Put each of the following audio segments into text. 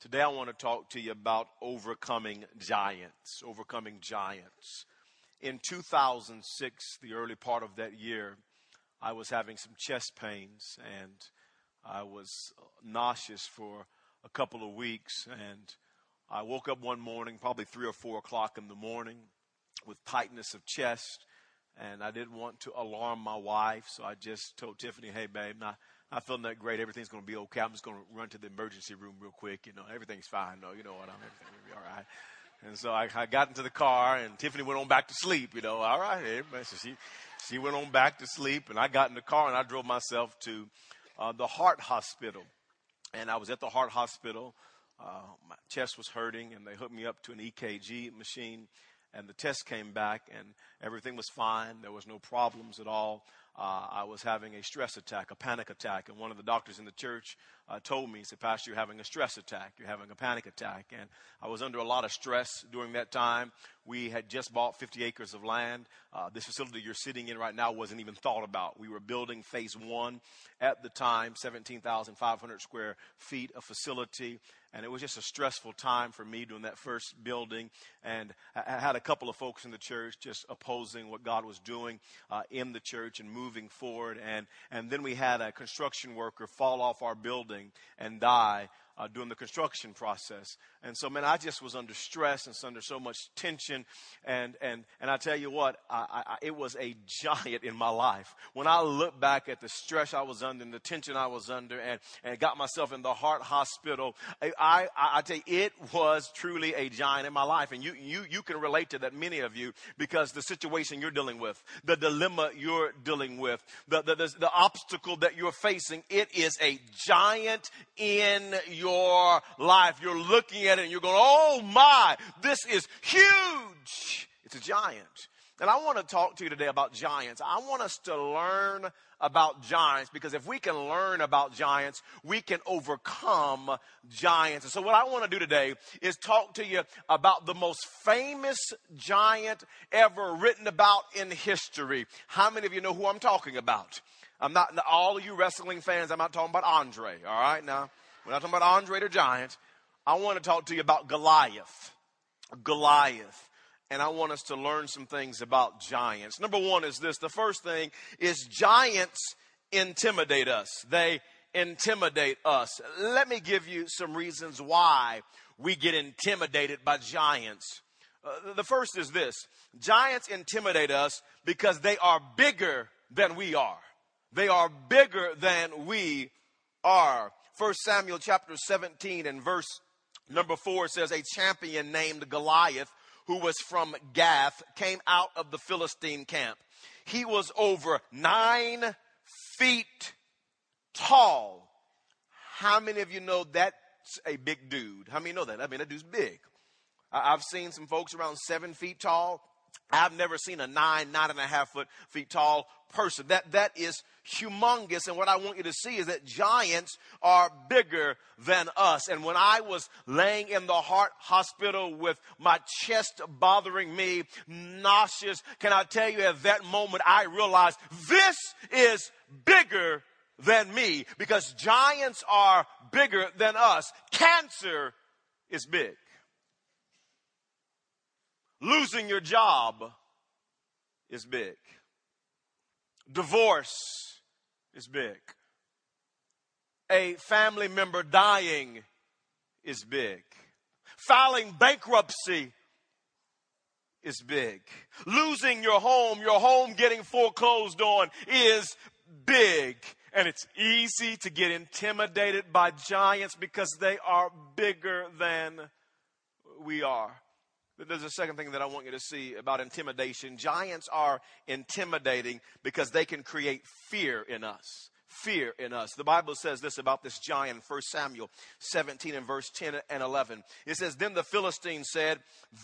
Today I want to talk to you about overcoming giants, overcoming giants. In 2006, the early part of that year, I was having some chest pains and I was nauseous for a couple of weeks. And I woke up one morning, probably three or four o'clock in the morning, with tightness of chest. And I didn't want to alarm my wife, so I just told Tiffany, hey, babe, now not feeling that great. Everything's going to be okay. I'm just going to run to the emergency room real quick. You know, everything's fine. No, you know what? I'm everything will be all right. And so I, I got into the car, and Tiffany went on back to sleep. You know, all right. So she she went on back to sleep, and I got in the car and I drove myself to uh, the heart hospital. And I was at the heart hospital. Uh, my chest was hurting, and they hooked me up to an EKG machine. And the test came back, and everything was fine. There was no problems at all uh, I was having a stress attack, a panic attack. And one of the doctors in the church uh, told me, he said, Pastor, you're having a stress attack. You're having a panic attack. And I was under a lot of stress during that time. We had just bought 50 acres of land. Uh, this facility you're sitting in right now wasn't even thought about. We were building phase one at the time, 17,500 square feet of facility. And it was just a stressful time for me doing that first building. And I had a couple of folks in the church just opposing what God was doing uh, in the church and moving forward. And, and then we had a construction worker fall off our building and die uh, during the construction process. And so, man, I just was under stress and under so much tension. And, and, and I tell you what, I, I, it was a giant in my life. When I look back at the stress I was under and the tension I was under and, and got myself in the heart hospital, I, I, I tell you, it was truly a giant in my life. And you, you, you can relate to that, many of you, because the situation you're dealing with, the dilemma you're dealing with, the, the, the, the obstacle that you're facing, it is a giant in your life. You're looking at it and you're going, oh my, this is huge. It's a giant. And I want to talk to you today about giants. I want us to learn about giants because if we can learn about giants, we can overcome giants. And so what I want to do today is talk to you about the most famous giant ever written about in history. How many of you know who I'm talking about? I'm not, all of you wrestling fans, I'm not talking about Andre, all right? Now, we're not talking about Andre the Giant. I want to talk to you about Goliath. Goliath. And I want us to learn some things about giants. Number one is this. The first thing is giants intimidate us. They intimidate us. Let me give you some reasons why we get intimidated by giants. Uh, the first is this. Giants intimidate us because they are bigger than we are. They are bigger than we are. 1 Samuel chapter 17 and verse Number four says, A champion named Goliath, who was from Gath, came out of the Philistine camp. He was over nine feet tall. How many of you know that's a big dude? How many know that? I mean, that dude's big. I've seen some folks around seven feet tall. I've never seen a nine, nine and a half foot feet tall person. That, that is humongous. And what I want you to see is that giants are bigger than us. And when I was laying in the heart hospital with my chest bothering me, nauseous, can I tell you at that moment I realized this is bigger than me because giants are bigger than us. Cancer is big. Losing your job is big. Divorce is big. A family member dying is big. Filing bankruptcy is big. Losing your home, your home getting foreclosed on is big. And it's easy to get intimidated by giants because they are bigger than we are. There's a second thing that I want you to see about intimidation. Giants are intimidating because they can create fear in us. Fear in us. The Bible says this about this giant in 1 Samuel 17 and verse 10 and 11. It says, Then the Philistine said,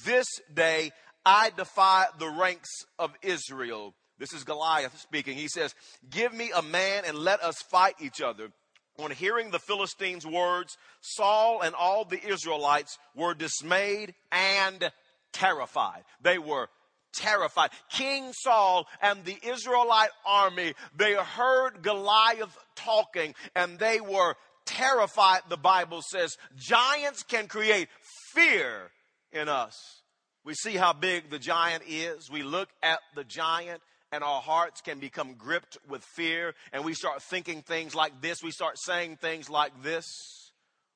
This day I defy the ranks of Israel. This is Goliath speaking. He says, Give me a man and let us fight each other. On hearing the Philistines' words, Saul and all the Israelites were dismayed and terrified. They were terrified. King Saul and the Israelite army, they heard Goliath talking and they were terrified, the Bible says. Giants can create fear in us. We see how big the giant is. We look at the giant and our hearts can become gripped with fear and we start thinking things like this. We start saying things like this.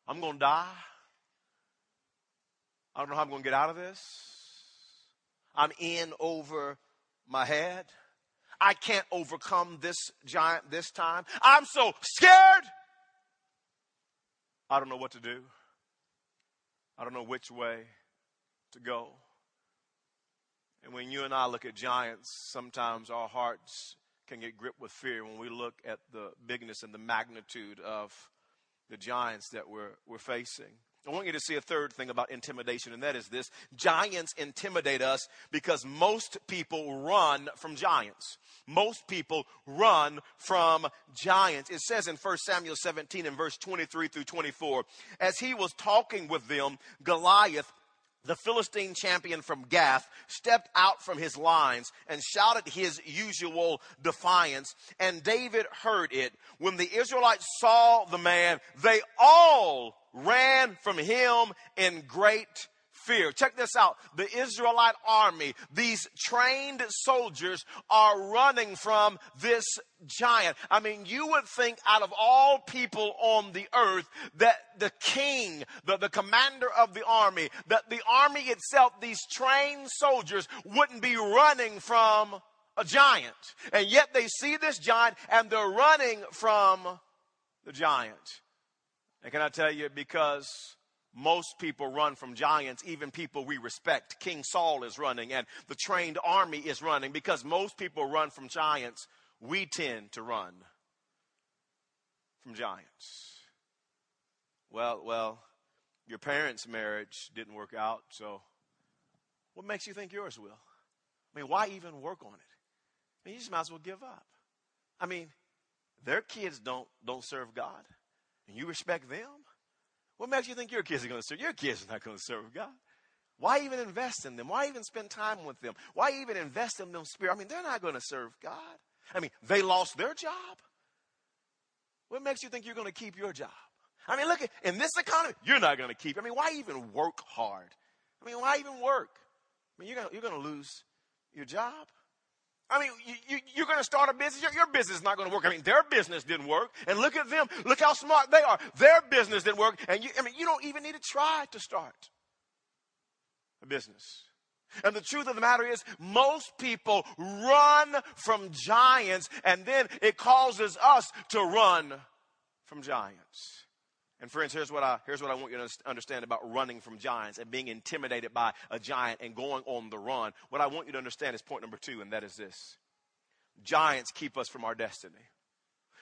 I'm going to die. I don't know how I'm going to get out of this. I'm in over my head. I can't overcome this giant this time. I'm so scared. I don't know what to do. I don't know which way to go. And when you and I look at giants, sometimes our hearts can get gripped with fear when we look at the bigness and the magnitude of the giants that we're, we're facing. I want you to see a third thing about intimidation, and that is this giants intimidate us because most people run from giants. Most people run from giants. It says in 1 Samuel 17 and verse 23 through 24, as he was talking with them, Goliath the Philistine champion from Gath stepped out from his lines and shouted his usual defiance, and David heard it. When the Israelites saw the man, they all ran from him in great fear. Check this out. The Israelite army, these trained soldiers are running from this giant. I mean, you would think out of all people on the earth that the king, the, the commander of the army, that the army itself, these trained soldiers wouldn't be running from a giant. And yet they see this giant and they're running from the giant. And can I tell you, because most people run from giants, even people we respect. King Saul is running, and the trained army is running. Because most people run from giants, we tend to run from giants. Well, well, your parents' marriage didn't work out, so what makes you think yours will? I mean, why even work on it? I mean, you just might as well give up. I mean, their kids don't don't serve God, and you respect them. What makes you think your kids are going to serve? Your kids are not going to serve God. Why even invest in them? Why even spend time with them? Why even invest in them spirit? I mean, they're not going to serve God. I mean, they lost their job. What makes you think you're going to keep your job? I mean, look at in this economy, you're not going to keep. I mean, why even work hard? I mean, why even work? I mean, you're going you're going to lose your job. I mean, you, you, are going to start a business. Your, your business is not going to work. I mean, their business didn't work. And look at them. Look how smart they are. Their business didn't work. And you, I mean, you don't even need to try to start a business. And the truth of the matter is, most people run from giants, and then it causes us to run from giants. And friends, here's what I here's what I want you to understand about running from giants and being intimidated by a giant and going on the run. What I want you to understand is point number 2 and that is this. Giants keep us from our destiny.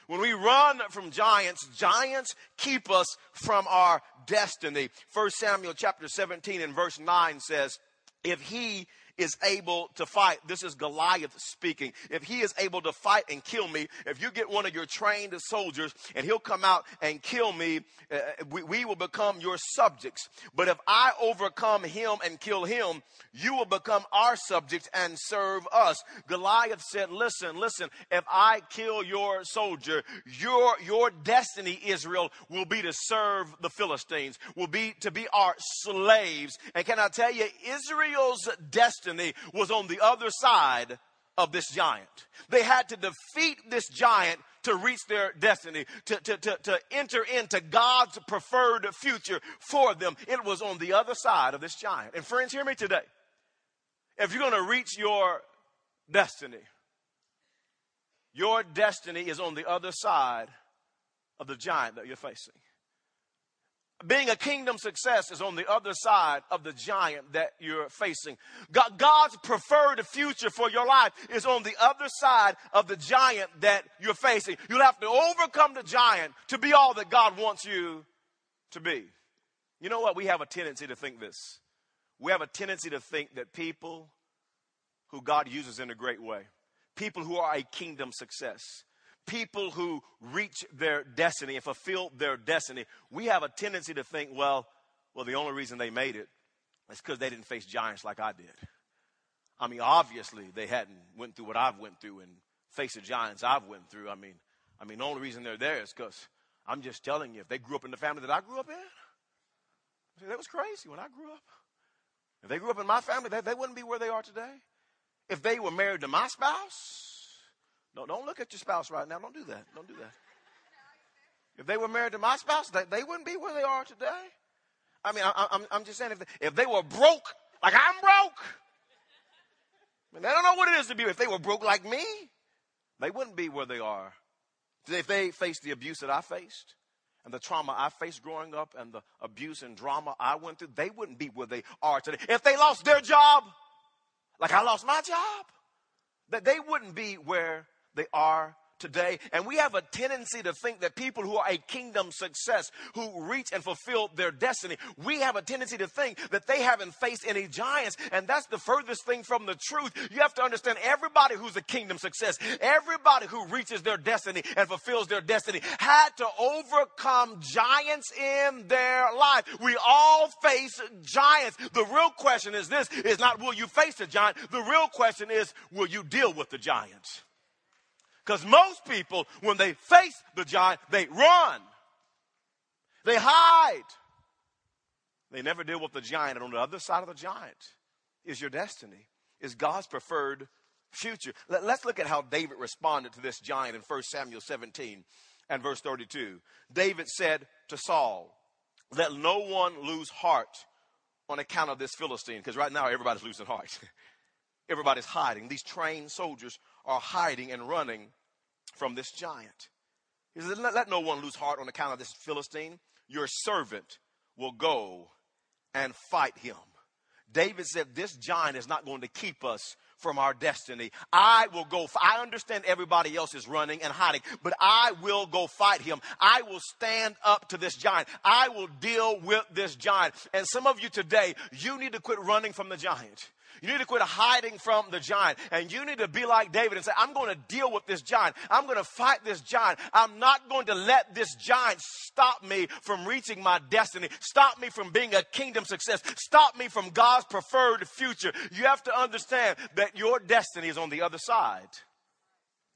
When we run from giants, giants keep us from our destiny. 1 Samuel chapter 17 and verse 9 says, if he is able to fight. This is Goliath speaking. If he is able to fight and kill me, if you get one of your trained soldiers and he'll come out and kill me, uh, we, we will become your subjects. But if I overcome him and kill him, you will become our subjects and serve us. Goliath said, listen, listen, if I kill your soldier, your, your destiny, Israel, will be to serve the Philistines, will be to be our slaves. And can I tell you, Israel's destiny destiny was on the other side of this giant. They had to defeat this giant to reach their destiny, to, to, to, to enter into God's preferred future for them. It was on the other side of this giant. And friends, hear me today. If you're going to reach your destiny, your destiny is on the other side of the giant that you're facing being a kingdom success is on the other side of the giant that you're facing. God's preferred future for your life is on the other side of the giant that you're facing. You'll have to overcome the giant to be all that God wants you to be. You know what? We have a tendency to think this. We have a tendency to think that people who God uses in a great way, people who are a kingdom success, people who reach their destiny and fulfill their destiny, we have a tendency to think, well, well, the only reason they made it is because they didn't face giants like I did. I mean, obviously they hadn't went through what I've went through and faced the giants I've went through. I mean, I mean, the only reason they're there is because I'm just telling you, if they grew up in the family that I grew up in, see, that was crazy when I grew up. If they grew up in my family, they, they wouldn't be where they are today. If they were married to my spouse, no, don't look at your spouse right now. Don't do that. Don't do that. If they were married to my spouse, they, they wouldn't be where they are today. I mean, I, am I'm, I'm just saying, if they, if they were broke like I'm broke, I they don't know what it is to be. If they were broke like me, they wouldn't be where they are. If they faced the abuse that I faced, and the trauma I faced growing up and the abuse and drama I went through, they wouldn't be where they are today. If they lost their job, like I lost my job, that they wouldn't be where they are today. And we have a tendency to think that people who are a kingdom success, who reach and fulfill their destiny, we have a tendency to think that they haven't faced any giants. And that's the furthest thing from the truth. You have to understand everybody who's a kingdom success, everybody who reaches their destiny and fulfills their destiny had to overcome giants in their life. We all face giants. The real question is this is not will you face a giant? The real question is will you deal with the giants? Because most people, when they face the giant, they run. They hide. They never deal with the giant. And on the other side of the giant is your destiny, is God's preferred future. Let, us look at how David responded to this giant in 1 Samuel 17 and verse 32. David said to Saul, Let no one lose heart on account of this Philistine. Because right now everybody's losing heart. everybody's hiding. These trained soldiers are hiding and running from this giant. He said, let, let no one lose heart on account of this Philistine. Your servant will go and fight him. David said, This giant is not going to keep us from our destiny. I will go. I understand everybody else is running and hiding, but I will go fight him. I will stand up to this giant. I will deal with this giant. And some of you today, you need to quit running from the giant. You need to quit hiding from the giant. And you need to be like David and say, I'm going to deal with this giant. I'm going to fight this giant. I'm not going to let this giant stop me from reaching my destiny, stop me from being a kingdom success, stop me from God's preferred future. You have to understand that your destiny is on the other side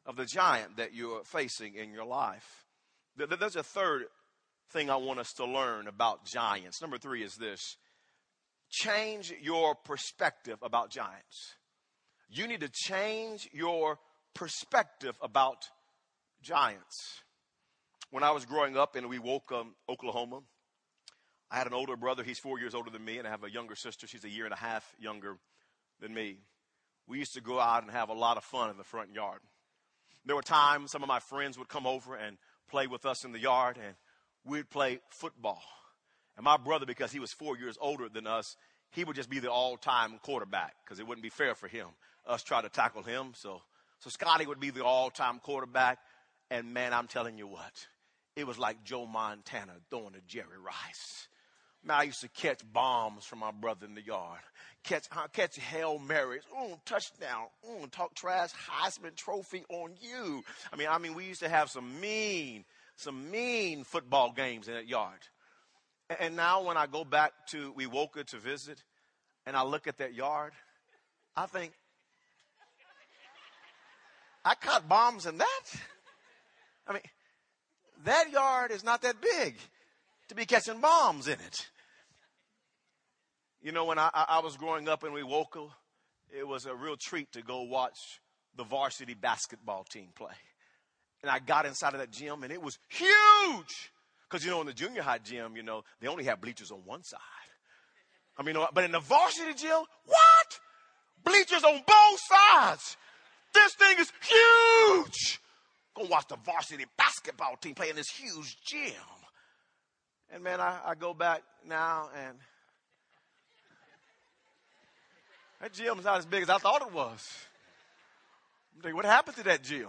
of the giant that you're facing in your life. There's a third thing I want us to learn about giants. Number three is this change your perspective about giants. You need to change your perspective about giants. When I was growing up in Wewoka, Oklahoma, I had an older brother. He's four years older than me, and I have a younger sister. She's a year and a half younger than me. We used to go out and have a lot of fun in the front yard. There were times some of my friends would come over and play with us in the yard, and we'd play football. And my brother, because he was four years older than us, he would just be the all-time quarterback because it wouldn't be fair for him us try to tackle him. So, so Scotty would be the all-time quarterback. And man, I'm telling you what, it was like Joe Montana throwing to Jerry Rice. Man, I used to catch bombs from my brother in the yard. Catch, uh, catch Hail Marys. Oh, touchdown. Oh, talk trash. Heisman Trophy on you. I mean, I mean, we used to have some mean, some mean football games in that yard. And now when I go back to We Wewoka to visit and I look at that yard, I think, I caught bombs in that. I mean, that yard is not that big to be catching bombs in it. You know, when I, I was growing up in Wewoka, it was a real treat to go watch the varsity basketball team play. And I got inside of that gym and it was huge. Because, you know, in the junior high gym, you know, they only have bleachers on one side. I mean, uh, but in the varsity gym, what? Bleachers on both sides. This thing is huge. Go watch the varsity basketball team play in this huge gym. And man, I, I go back now and that gym is not as big as I thought it was. I'm thinking, what happened to that gym?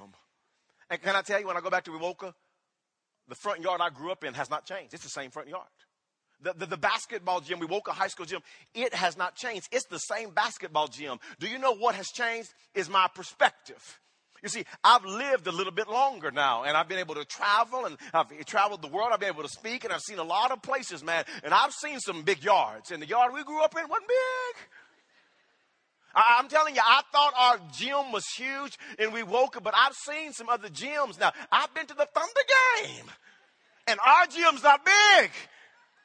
And can I tell you, when I go back to Wewoka, the front yard I grew up in has not changed. It's the same front yard. The, the, the, basketball gym, we woke a High School gym, it has not changed. It's the same basketball gym. Do you know what has changed? Is my perspective. You see, I've lived a little bit longer now, and I've been able to travel, and I've traveled the world. I've been able to speak, and I've seen a lot of places, man. And I've seen some big yards, and the yard we grew up in wasn't big. I, am telling you, I thought our gym was huge and Wewoka, but I've seen some other gyms now. I've been to the Thunder game And our gym's not big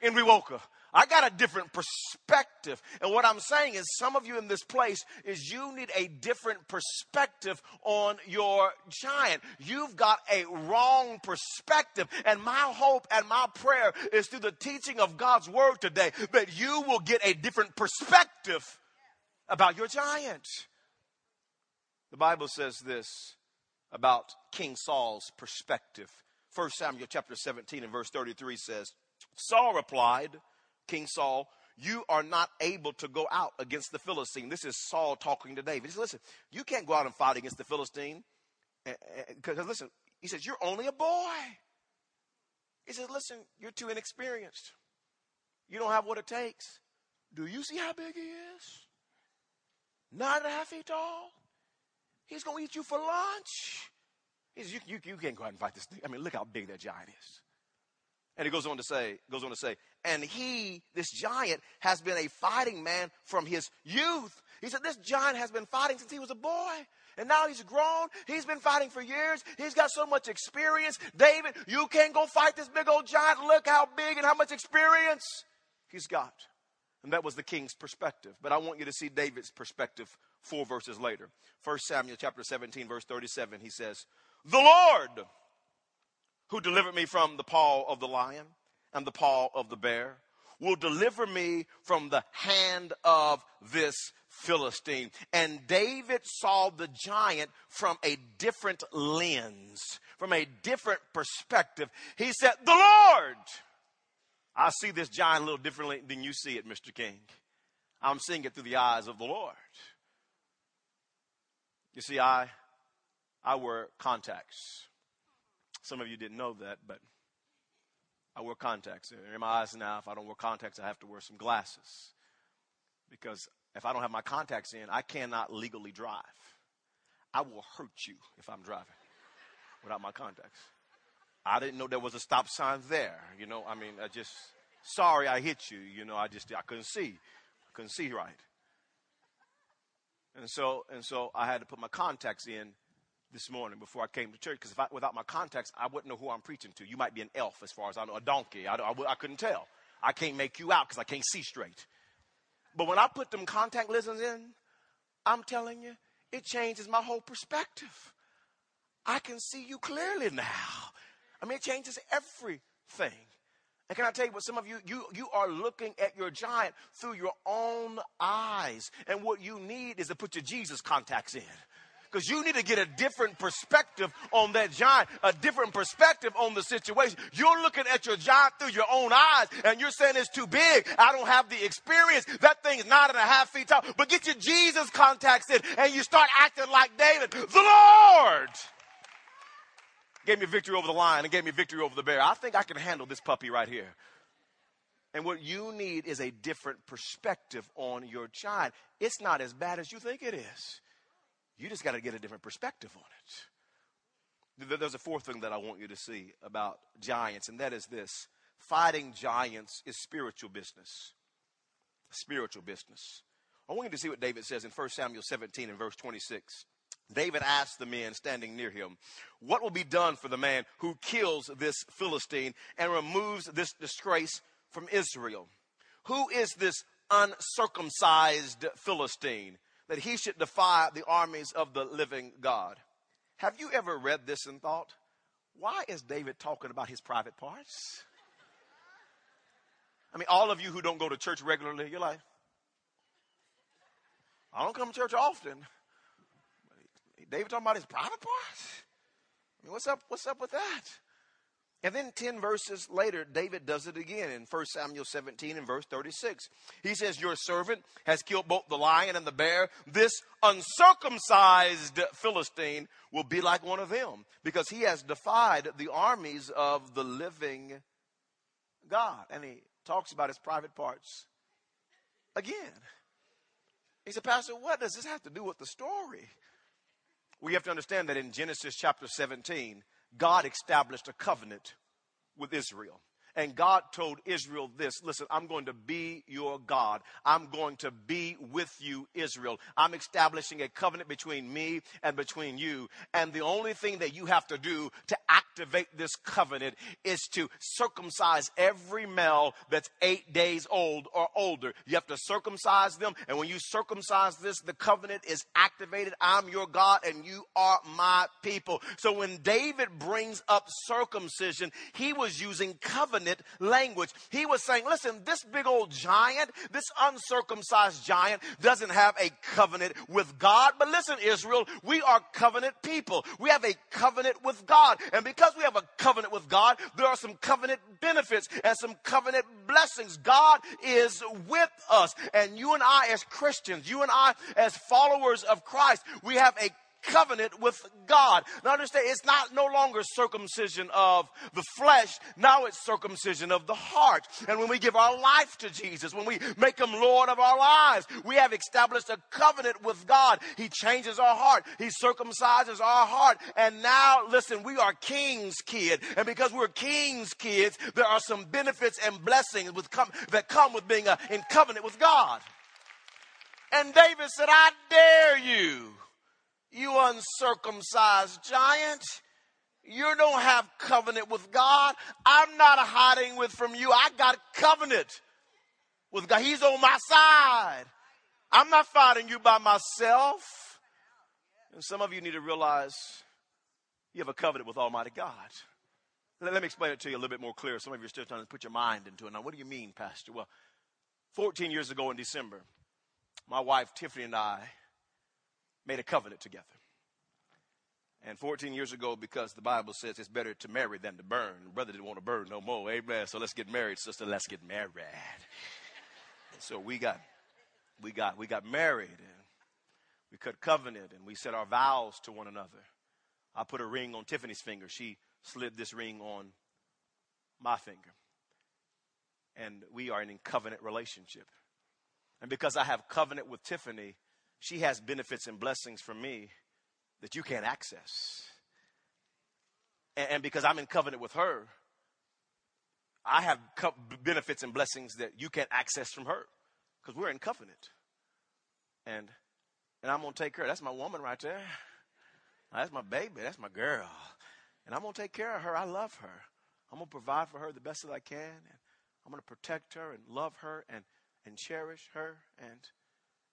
in Wewoka. I got a different perspective. And what I'm saying is some of you in this place is you need a different perspective on your giant. You've got a wrong perspective. And my hope and my prayer is through the teaching of God's word today that you will get a different perspective about your giant. The Bible says this about King Saul's perspective. 1 Samuel chapter 17 and verse 33 says, Saul replied, King Saul, you are not able to go out against the Philistine. This is Saul talking to David. He says, listen, you can't go out and fight against the Philistine. Eh, eh, eh, because listen, he says, you're only a boy. He says, listen, you're too inexperienced. You don't have what it takes. Do you see how big he is? A half feet tall. He's going to eat you for lunch. He says, you, you, you can't go out and fight this thing. I mean, look how big that giant is. And he goes on to say, goes on to say, and he, this giant, has been a fighting man from his youth. He said, this giant has been fighting since he was a boy. And now he's grown. He's been fighting for years. He's got so much experience. David, you can't go fight this big old giant. Look how big and how much experience he's got. And that was the king's perspective. But I want you to see David's perspective four verses later. 1 Samuel chapter 17, verse 37, he says, The Lord who delivered me from the paw of the lion and the paw of the bear, will deliver me from the hand of this Philistine. And David saw the giant from a different lens, from a different perspective. He said, The Lord. I see this giant a little differently than you see it, Mr. King. I'm seeing it through the eyes of the Lord. You see, I I wear contacts. Some of you didn't know that, but I wear contacts. In my eyes now, if I don't wear contacts, I have to wear some glasses. Because if I don't have my contacts in, I cannot legally drive. I will hurt you if I'm driving without my contacts. I didn't know there was a stop sign there. You know, I mean, I just, sorry I hit you. You know, I just, I couldn't see. I couldn't see right. And so, and so I had to put my contacts in this morning before I came to church because without my contacts, I wouldn't know who I'm preaching to. You might be an elf as far as I know, a donkey. I, I, I couldn't tell. I can't make you out because I can't see straight. But when I put them contact lenses in, I'm telling you, it changes my whole perspective. I can see you clearly now. I mean, it changes everything. And can I tell you what some of you, you, you are looking at your giant through your own eyes. And what you need is to put your Jesus contacts in because you need to get a different perspective on that giant, a different perspective on the situation. You're looking at your giant through your own eyes and you're saying it's too big. I don't have the experience. That thing is nine and a half feet tall. But get your Jesus contacts in and you start acting like David. The Lord gave me victory over the lion and gave me victory over the bear. I think I can handle this puppy right here. And what you need is a different perspective on your child. It's not as bad as you think it is. You just got to get a different perspective on it. There's a fourth thing that I want you to see about giants, and that is this fighting giants is spiritual business. Spiritual business. I want you to see what David says in 1 Samuel 17 and verse 26. David asked the men standing near him, What will be done for the man who kills this Philistine and removes this disgrace from Israel? Who is this uncircumcised Philistine? that he should defy the armies of the living God. Have you ever read this and thought, why is David talking about his private parts? I mean, all of you who don't go to church regularly, you're like, I don't come to church often. David talking about his private parts? I mean, what's up? What's up with that? And then 10 verses later, David does it again in 1 Samuel 17 and verse 36. He says, Your servant has killed both the lion and the bear. This uncircumcised Philistine will be like one of them because he has defied the armies of the living God. And he talks about his private parts again. He said, Pastor, what does this have to do with the story? We have to understand that in Genesis chapter 17, God established a covenant with Israel. And God told Israel this listen, I'm going to be your God. I'm going to be with you, Israel. I'm establishing a covenant between me and between you. And the only thing that you have to do to activate this covenant is to circumcise every male that's eight days old or older. You have to circumcise them. And when you circumcise this, the covenant is activated. I'm your God and you are my people. So when David brings up circumcision, he was using covenant language. He was saying, listen, this big old giant, this uncircumcised giant doesn't have a covenant with God. But listen, Israel, we are covenant people. We have a covenant with God. And because we have a covenant with God, there are some covenant benefits and some covenant blessings. God is with us. And you and I as Christians, you and I as followers of Christ, we have a covenant with God. Now understand, it's not no longer circumcision of the flesh. Now it's circumcision of the heart. And when we give our life to Jesus, when we make him Lord of our lives, we have established a covenant with God. He changes our heart. He circumcises our heart. And now, listen, we are king's kid. And because we're king's kids, there are some benefits and blessings com- that come with being a, in covenant with God. And David said, I dare you you uncircumcised giant. You don't have covenant with God. I'm not hiding with from you. I got covenant with God. He's on my side. I'm not fighting you by myself. And some of you need to realize you have a covenant with Almighty God. Let, me explain it to you a little bit more clear. Some of you are still trying to put your mind into it. Now, what do you mean, Pastor? Well, 14 years ago in December, my wife Tiffany and I made a covenant together. And 14 years ago, because the Bible says it's better to marry than to burn, brother didn't want to burn no more. Amen. So let's get married, sister. Let's get married. So we got, we got, we got married, and we cut covenant, and we set our vows to one another. I put a ring on Tiffany's finger. She slid this ring on my finger, and we are in a covenant relationship. And because I have covenant with Tiffany, she has benefits and blessings from me that you can't access. And, and because I'm in covenant with her, I have co- benefits and blessings that you can't access from her because we're in covenant. And and I'm gonna take care. That's my woman right there. That's my baby. That's my girl. And I'm gonna take care of her. I love her. I'm gonna provide for her the best that I can, and I'm gonna protect her and love her and and cherish her and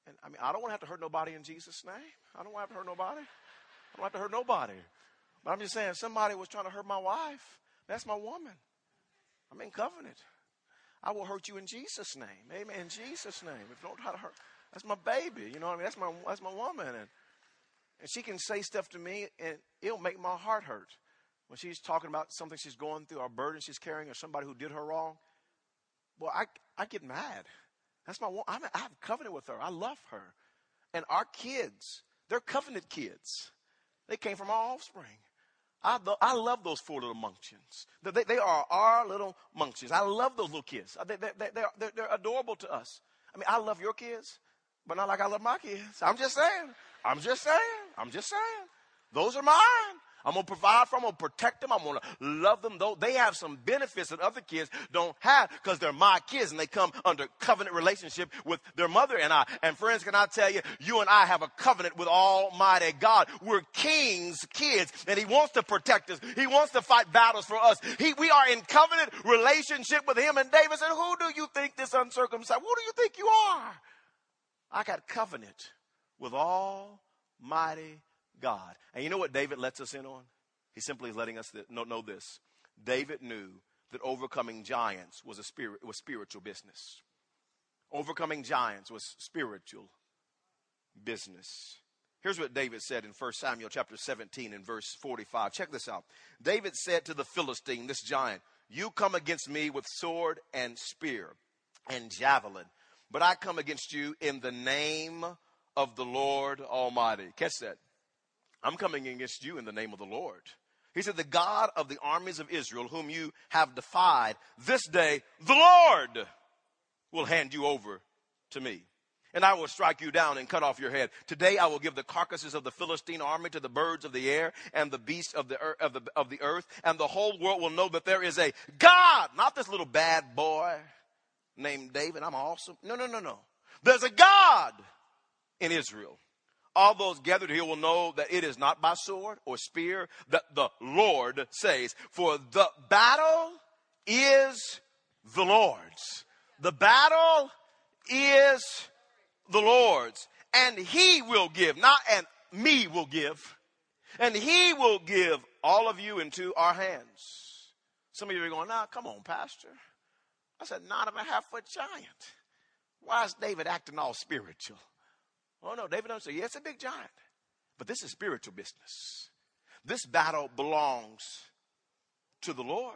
and I mean, I don't want to have to hurt nobody in Jesus' name. I don't want to have to hurt nobody. I don't have to hurt nobody. But I'm just saying, somebody was trying to hurt my wife. That's my woman. I'm in covenant. I will hurt you in Jesus' name. Amen. In Jesus' name. If you don't try to hurt, that's my baby. You know what I mean? That's my that's my woman. And and she can say stuff to me and it'll make my heart hurt. When she's talking about something she's going through, or burden she's carrying, or somebody who did her wrong, well, I I get mad. That's my I'm, I have covenant with her. I love her. And our kids, they're covenant kids. They came from our offspring. I, I love those four little munchkins. They, they are our little munchkins. I love those little kids. They, they, they, they're, they're, they're adorable to us. I mean, I love your kids, but not like I love my kids. I'm just saying. I'm just saying. I'm just saying. Those are mine. I'm going to provide for them. I'm going to protect them. I'm going to love them. Though they have some benefits that other kids don't have because they're my kids and they come under covenant relationship with their mother and I. And friends, can I tell you, you and I have a covenant with Almighty God. We're King's kids and He wants to protect us. He wants to fight battles for us. He, we are in covenant relationship with Him. And David said, who do you think this uncircumcised? Who do you think you are? I got covenant with Almighty God. And you know what David lets us in on? He's simply is letting us know, know this. David knew that overcoming giants was a spirit was spiritual business. Overcoming giants was spiritual business. Here's what David said in 1 Samuel chapter 17 and verse 45. Check this out. David said to the Philistine, this giant, You come against me with sword and spear and javelin, but I come against you in the name of the Lord Almighty. Catch that. I'm coming against you in the name of the Lord. He said, The God of the armies of Israel, whom you have defied, this day the Lord will hand you over to me. and I will strike you down and cut off your head. Today I will give the carcasses of the Philistine army to the birds of the air and the beasts of the, earth, of the, of the earth, and the whole world will know that there is a God, not this little bad boy named David. I'm awesome. No, no, no, no. There's a God in Israel. All those gathered here will know that it is not by sword or spear that the Lord says, for the battle is the Lord's. The battle is the Lord's. And he will give, not and me will give. And he will give all of you into our hands. Some of you are going, now, come on, Pastor. I said, nine and a half foot giant. Why is David acting all spiritual? Oh, no, David say, yeah, it's a big giant. But this is spiritual business. This battle belongs to the Lord.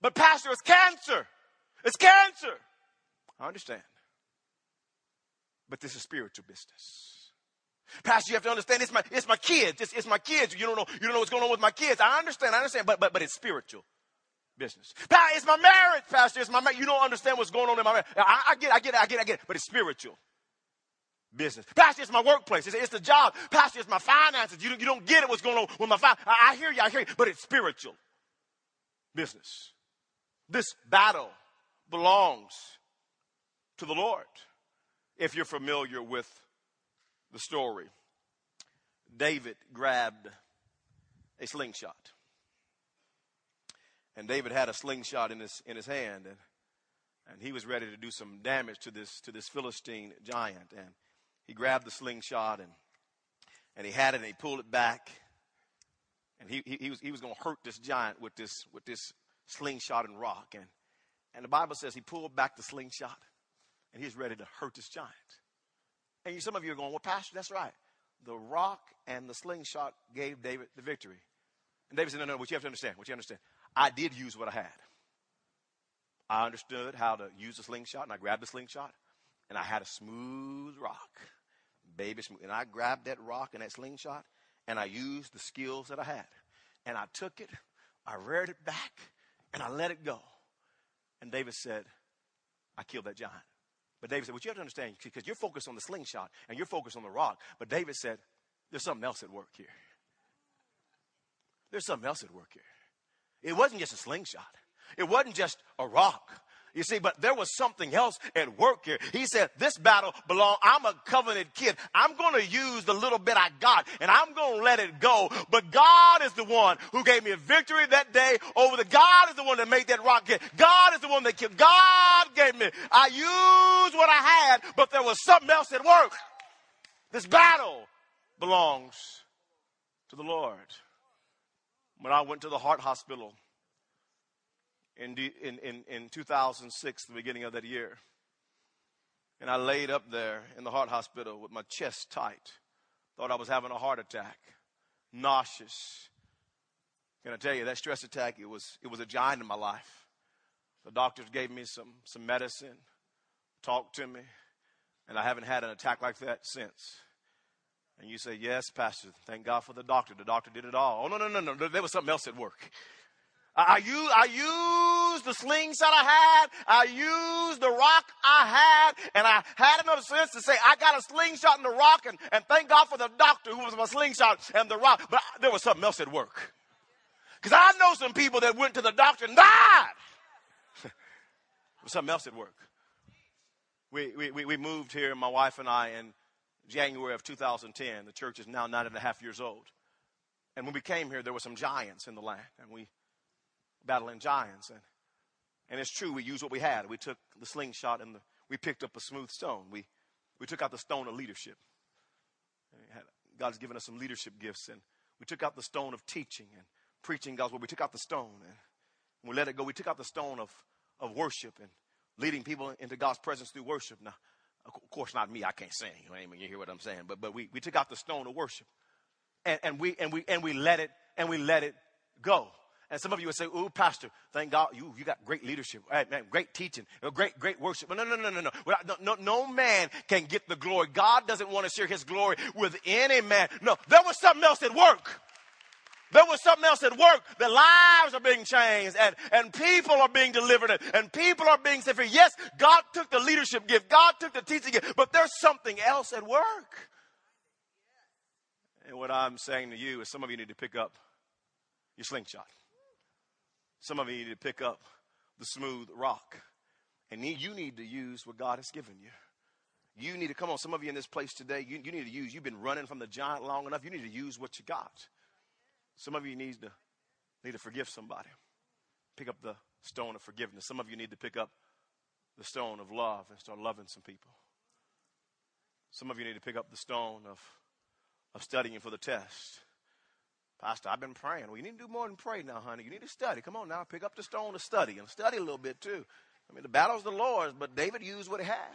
But, Pastor, it's cancer. It's cancer. I understand. But this is spiritual business. Pastor, you have to understand it's my it's my kids. It's, it's my kids. You don't know you don't know what's going on with my kids. I understand. I understand. But but but it's spiritual business. Pastor, it's my marriage, Pastor. It's my marriage. You don't understand what's going on in my marriage. I, I get. I get it. I get it. I get it. But it's spiritual business. Pastor, it's my workplace. It's, it's the job. Pastor, it's my finances. You, don't, you don't get it. What's going on with my finances. I, I hear you. I hear you. But it's spiritual business. This battle belongs to the Lord if you're familiar with the story. David grabbed a slingshot. And David had a slingshot in his, in his hand, and, and he was ready to do some damage to this, to this Philistine giant. And he grabbed the slingshot and, and he had it and he pulled it back. And he, he, he was, he was going to hurt this giant with this, with this slingshot and rock. And, and the Bible says he pulled back the slingshot and he's ready to hurt this giant. And you, some of you are going, well, Pastor, that's right. The rock and the slingshot gave David the victory. And David said, no, no, what you have to understand, what you understand, I did use what I had. I understood how to use the slingshot, and I grabbed the slingshot, and I had a smooth rock, smooth. And I grabbed that rock and that slingshot, and I used the skills that I had. And I took it, I reared it back, and I let it go. And David said, I killed that giant. But David said, What you have to understand, because you're focused on the slingshot and you're focused on the rock. But David said, There's something else at work here. There's something else at work here. It wasn't just a slingshot, it wasn't just a rock. You see, but there was something else at work here. He said, This battle belongs, I'm a covenant kid. I'm going to use the little bit I got and I'm going to let it go. But God is the one who gave me a victory that day over the God is the one that made that rock get. God is the one that killed. God gave me. I used what I had, but there was something else at work. This battle belongs to the Lord. When I went to the heart hospital, in, in, in, in 2006, the beginning of that year. And I laid up there in the heart hospital with my chest tight. Thought I was having a heart attack. Nauseous. Can I tell you, that stress attack, it was, it was a giant in my life. The doctors gave me some, some medicine, talked to me, and I haven't had an attack like that since. And you say, Yes, Pastor, thank God for the doctor. The doctor did it all. Oh, no, no, no, no. There was something else at work. I, used, I used the slingshot I had. I used the rock I had. And I had enough sense to say, I got a slingshot and the rock. And, and thank God for the doctor who was my slingshot and the rock. But there was something else at work. Because I know some people that went to the doctor and died. something else at work. We, we, we moved here, my wife and I, in January of 2010. The church is now nine and a half years old. And when we came here, there were some giants in the land. And we battling giants. And, and it's true, we used what we had. We took the slingshot and the, we picked up a smooth stone. We, we took out the stone of leadership. God's given us some leadership gifts. And we took out the stone of teaching and preaching God's word. We took out the stone and we let it go. We took out the stone of, of worship and leading people into God's presence through worship. Now, of course, not me. I can't sing. You hear what I'm saying? But, but we, we took out the stone of worship and, and, we, and, we, and we let it, and we let it go. And some of you would say, "Ooh, pastor, thank God you you got great leadership, hey, man, great teaching, great great worship." No, no, no, no, no, no, no. No man can get the glory. God doesn't want to share His glory with any man. No, there was something else at work. There was something else at work. The lives are being changed and, and people are being delivered and, and people are being set free. Yes, God took the leadership gift. God took the teaching gift, but there's something else at work. And what I'm saying to you is some of you need to pick up your slingshot. Some of you need to pick up the smooth rock. And you need to use what God has given you. You need to come on. Some of you in this place today, you, you need to use. You've been running from the giant long enough. You need to use what you got. Some of you need to need to forgive somebody. Pick up the stone of forgiveness. Some of you need to pick up the stone of love and start loving some people. Some of you need to pick up the stone of of studying for the test. Pastor, I've been praying. Well, you need to do more than pray now, honey. You need to study. Come on now, pick up the stone to study and study a little bit too. I mean, the battle's the Lord's, but David used what he had.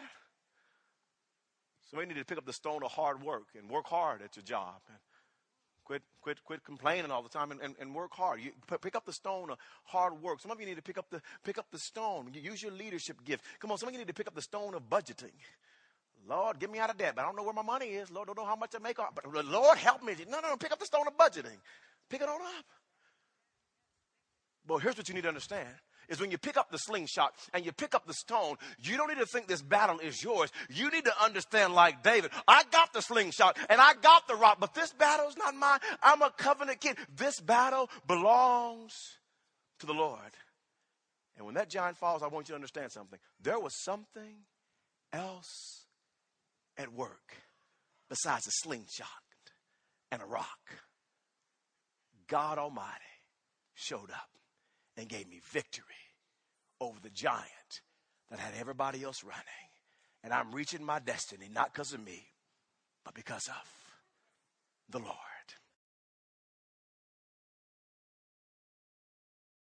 So we need to pick up the stone of hard work and work hard at your job. And quit, quit, quit complaining all the time and, and, and work hard. You pick up the stone of hard work. Some of you need to pick up the pick up the stone. Use your leadership gift. Come on, some of you need to pick up the stone of budgeting. Lord, get me out of debt, but I don't know where my money is. Lord, don't know how much I make. But Lord, help me. No, no, no. Pick up the stone of budgeting. Pick it on up. But here's what you need to understand is when you pick up the slingshot and you pick up the stone, you don't need to think this battle is yours. You need to understand, like David, I got the slingshot and I got the rock, but this battle is not mine. I'm a covenant kid. This battle belongs to the Lord. And when that giant falls, I want you to understand something. There was something else at work besides a slingshot and a rock. God Almighty showed up and gave me victory over the giant that had everybody else running. And I'm reaching my destiny not because of me, but because of the Lord.